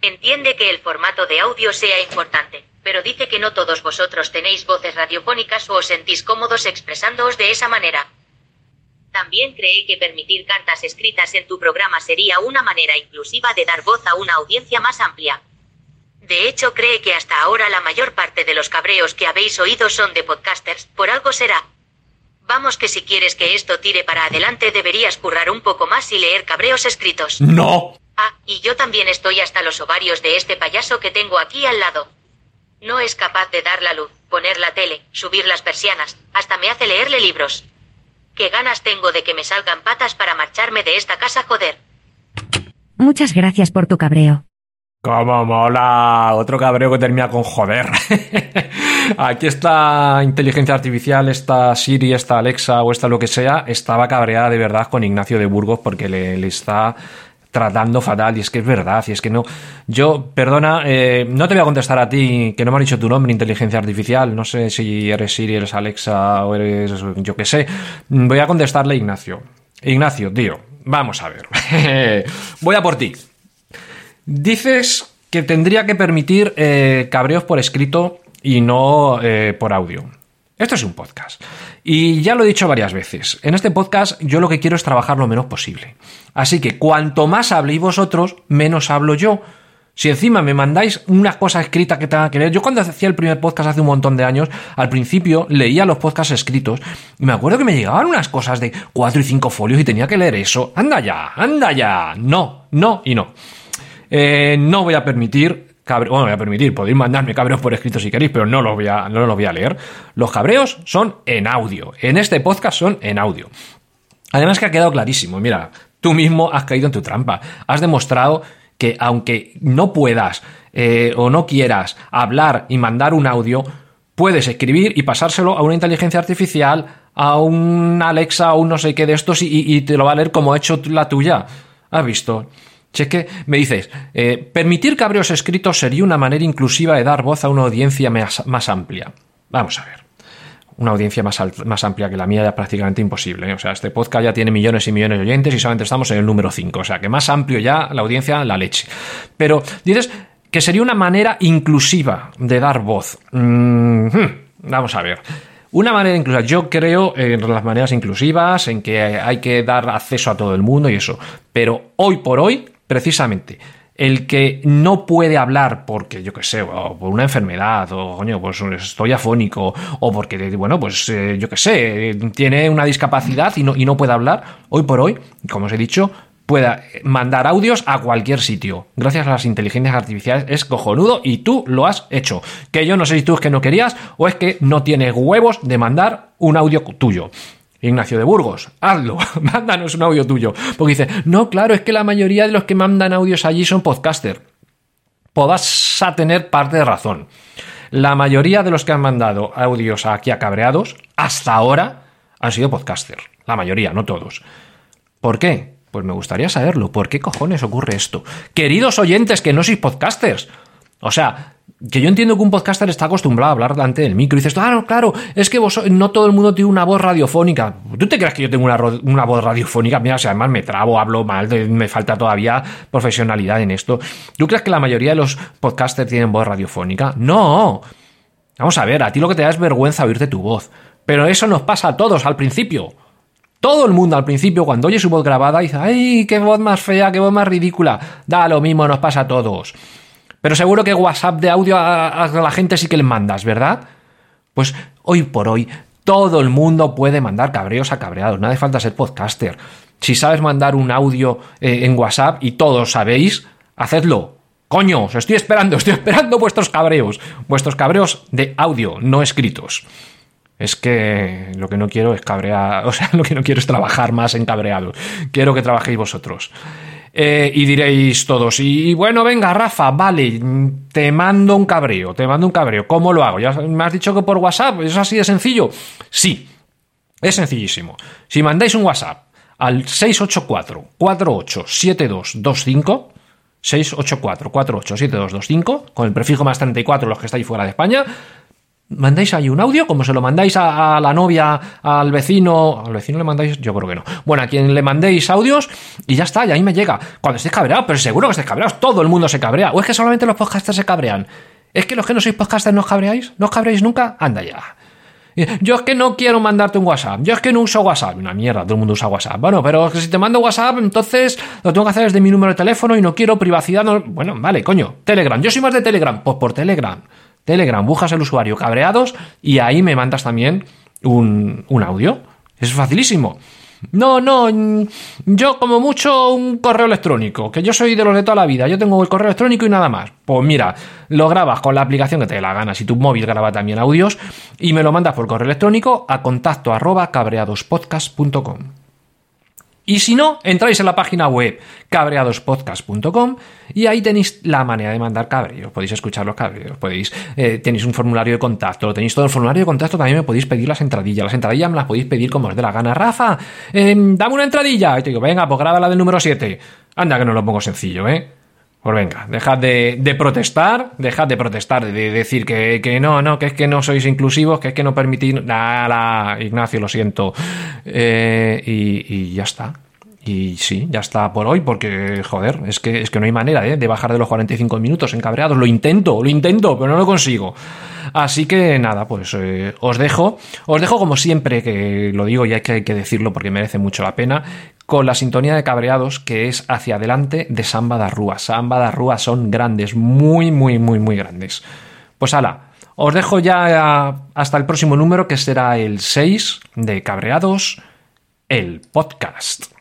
Entiende que el formato de audio sea importante, pero dice que no todos vosotros tenéis voces radiofónicas o os sentís cómodos expresándoos de esa manera. También cree que permitir cartas escritas en tu programa sería una manera inclusiva de dar voz a una audiencia más amplia. De hecho, cree que hasta ahora la mayor parte de los cabreos que habéis oído son de podcasters, por algo será. Vamos que si quieres que esto tire para adelante deberías currar un poco más y leer cabreos escritos. No. Ah, y yo también estoy hasta los ovarios de este payaso que tengo aquí al lado. No es capaz de dar la luz, poner la tele, subir las persianas, hasta me hace leerle libros. Qué ganas tengo de que me salgan patas para marcharme de esta casa, joder. Muchas gracias por tu cabreo. ¡Cómo mola! Otro cabreo que termina con joder. Aquí esta inteligencia artificial, esta Siri, esta Alexa o esta lo que sea, estaba cabreada de verdad con Ignacio de Burgos porque le, está tratando fatal. Y es que es verdad y es que no. Yo perdona eh, no te voy a contestar a ti que no me has dicho tu nombre inteligencia artificial. No sé si eres Siri eres Alexa o eres yo qué sé. Voy a contestarle a Ignacio. Ignacio tío vamos a ver. Voy a por ti dices que tendría que permitir eh, cabreos por escrito y no eh, por audio esto es un podcast. Y ya lo he dicho varias veces. En este podcast yo lo que quiero es trabajar lo menos posible. Así que cuanto más habléis vosotros, menos hablo yo. Si encima me mandáis una cosa escrita que tenga que leer, yo cuando hacía el primer podcast hace un montón de años, al principio leía los podcasts escritos y me acuerdo que me llegaban unas cosas de cuatro y cinco folios y tenía que leer eso. Anda ya, anda ya. No, no y no. Eh, no voy a permitir cabre... bueno, voy a permitir, podéis mandarme cabreos por escrito si queréis, pero no los voy a, no los voy a leer. Los cabreos son en audio. En este podcast son en audio. Además que ha quedado clarísimo. Mira, tú mismo has caído en tu trampa. Has demostrado que aunque no puedas eh, o no quieras hablar y mandar un audio, puedes escribir y pasárselo a una inteligencia artificial, a un Alexa o un no sé qué de estos y, y te lo va a leer como ha hecho la tuya. ¿Has visto? Si es que me dices, eh, permitir cabreos escritos sería una manera inclusiva de dar voz a una audiencia más, más amplia. Vamos a ver. Una audiencia más, más, amplia que la mía ya prácticamente imposible. ¿eh? O sea, este podcast ya tiene millones y millones de oyentes y solamente estamos en el número 5. O sea, que más amplio ya la audiencia, la leche. Pero dices que sería una manera inclusiva de dar voz. Mm -hmm. Vamos a ver. Una manera inclusiva. Yo creo en las maneras inclusivas, en que hay que dar acceso a todo el mundo y eso. Pero hoy por hoy, precisamente el que no puede hablar porque, yo qué sé, o por una enfermedad, o coño, pues estoy afónico, o porque, bueno, pues eh, yo qué sé, tiene una discapacidad y no, y no puede hablar, hoy por hoy, como os he dicho, pueda mandar audios a cualquier sitio. Gracias a las inteligencias artificiales es cojonudo y tú lo has hecho. Que yo no sé si tú es que no querías o es que no tienes huevos de mandar un audio tuyo. Ignacio de Burgos, hazlo, mándanos un audio tuyo. Porque dice, no, claro, es que la mayoría de los que mandan audios allí son podcaster. Podás a tener parte de razón. La mayoría de los que han mandado audios aquí a cabreados, hasta ahora, han sido podcaster. La mayoría, no todos. ¿Por qué? Pues me gustaría saberlo. ¿Por qué cojones ocurre esto? Queridos oyentes que no sois podcasters. O sea, que yo entiendo que un podcaster está acostumbrado a hablar delante del micro y dices, claro, claro, es que vos, no todo el mundo tiene una voz radiofónica. ¿Tú te crees que yo tengo una, voz radiofónica? Mira, si además me trabo, hablo mal, me falta todavía profesionalidad en esto. ¿Tú crees que la mayoría de los podcasters tienen voz radiofónica? No. Vamos a ver, a ti lo que te da es vergüenza oírte tu voz. Pero eso nos pasa a todos al principio. Todo el mundo al principio, cuando oye su voz grabada, dice, ¡ay, qué voz más fea, qué voz más ridícula! Da lo mismo, nos pasa a todos. Pero seguro que WhatsApp de audio a, a, la gente sí que le mandas, ¿verdad? Pues hoy por hoy todo el mundo puede mandar cabreos a cabreados, no hace falta ser podcaster. Si sabes mandar un audio eh, en WhatsApp y todos sabéis, hacedlo. Coño, os estoy esperando, estoy esperando vuestros cabreos. Vuestros cabreos de audio, no escritos. Es que lo que no quiero es cabrear, o sea, lo que no quiero es trabajar más en cabreados. Quiero que trabajéis vosotros. Eh, y diréis todos, y bueno, venga, Rafa, vale, te mando un cabreo, te mando un cabreo. ¿Cómo lo hago? Ya me has dicho que por WhatsApp, ¿es así de sencillo? Sí, es sencillísimo. Si mandáis un WhatsApp al 684-487225, 684-487225, con el prefijo más 34 los que estáis fuera de España, mandáis ahí un audio, como se lo mandáis a, la novia, al vecino. Al vecino le mandáis, yo creo que no. Bueno, a quien le mandéis audios y ya está, y ahí me llega. Cuando estéis cabreados, pero seguro que estéis cabreados, todo el mundo se cabrea. O es que solamente los podcasters se cabrean. ¿Es que los que no sois podcasters no os cabreáis? ¿No os cabreáis nunca? Anda ya. Yo es que no quiero mandarte un WhatsApp. Yo es que no uso WhatsApp. Una mierda, todo el mundo usa WhatsApp. Bueno, pero si te mando WhatsApp, entonces lo tengo que hacer desde mi número de teléfono y no quiero privacidad. No... Bueno, vale, coño. Telegram. Yo soy más de Telegram. Pues por Telegram. Telegram, buscas el usuario cabreados y ahí me mandas también un, un audio. Es facilísimo. No, no, mm, yo como mucho un correo electrónico, que yo soy de los de toda la vida, yo tengo el correo electrónico y nada más. Pues mira, lo grabas con la aplicación que te dé la gana, si tu móvil graba también audios, y me lo mandas por correo electrónico a contacto arroba cabreadospodcast.com. Y si no, entráis en la página web cabreadospodcast.com y ahí tenéis la manera de mandar cabreos. Podéis escuchar los cabreos, podéis, eh, tenéis un formulario de contacto, tenéis todo el formulario de contacto, también me podéis pedir las entradillas. Las entradillas me las podéis pedir como os dé la gana. Rafa, em, dame una entradilla. Y te digo, venga, pues graba la del número 7. Anda que no lo pongo sencillo, ¿eh? Pues venga, dejad de, de protestar, dejad de protestar, de decir que, que, no, no, que es que no sois inclusivos, que es que no permitís. Nada, Ignacio, lo siento. Eh, y, y ya está. Y sí, ya está por hoy, porque, joder, es que, es que no hay manera ¿eh? de bajar de los 45 minutos encabreados. Lo intento, lo intento, pero no lo consigo. Así que nada, pues eh, os dejo. Os dejo como siempre, que lo digo y hay que, decirlo porque merece mucho la pena, con la sintonía de cabreados que es hacia adelante de Samba da Rúa. Samba da Rúa son grandes, muy, muy, muy, muy grandes. Pues ala, os dejo ya hasta el próximo número que será el 6 de Cabreados, el podcast.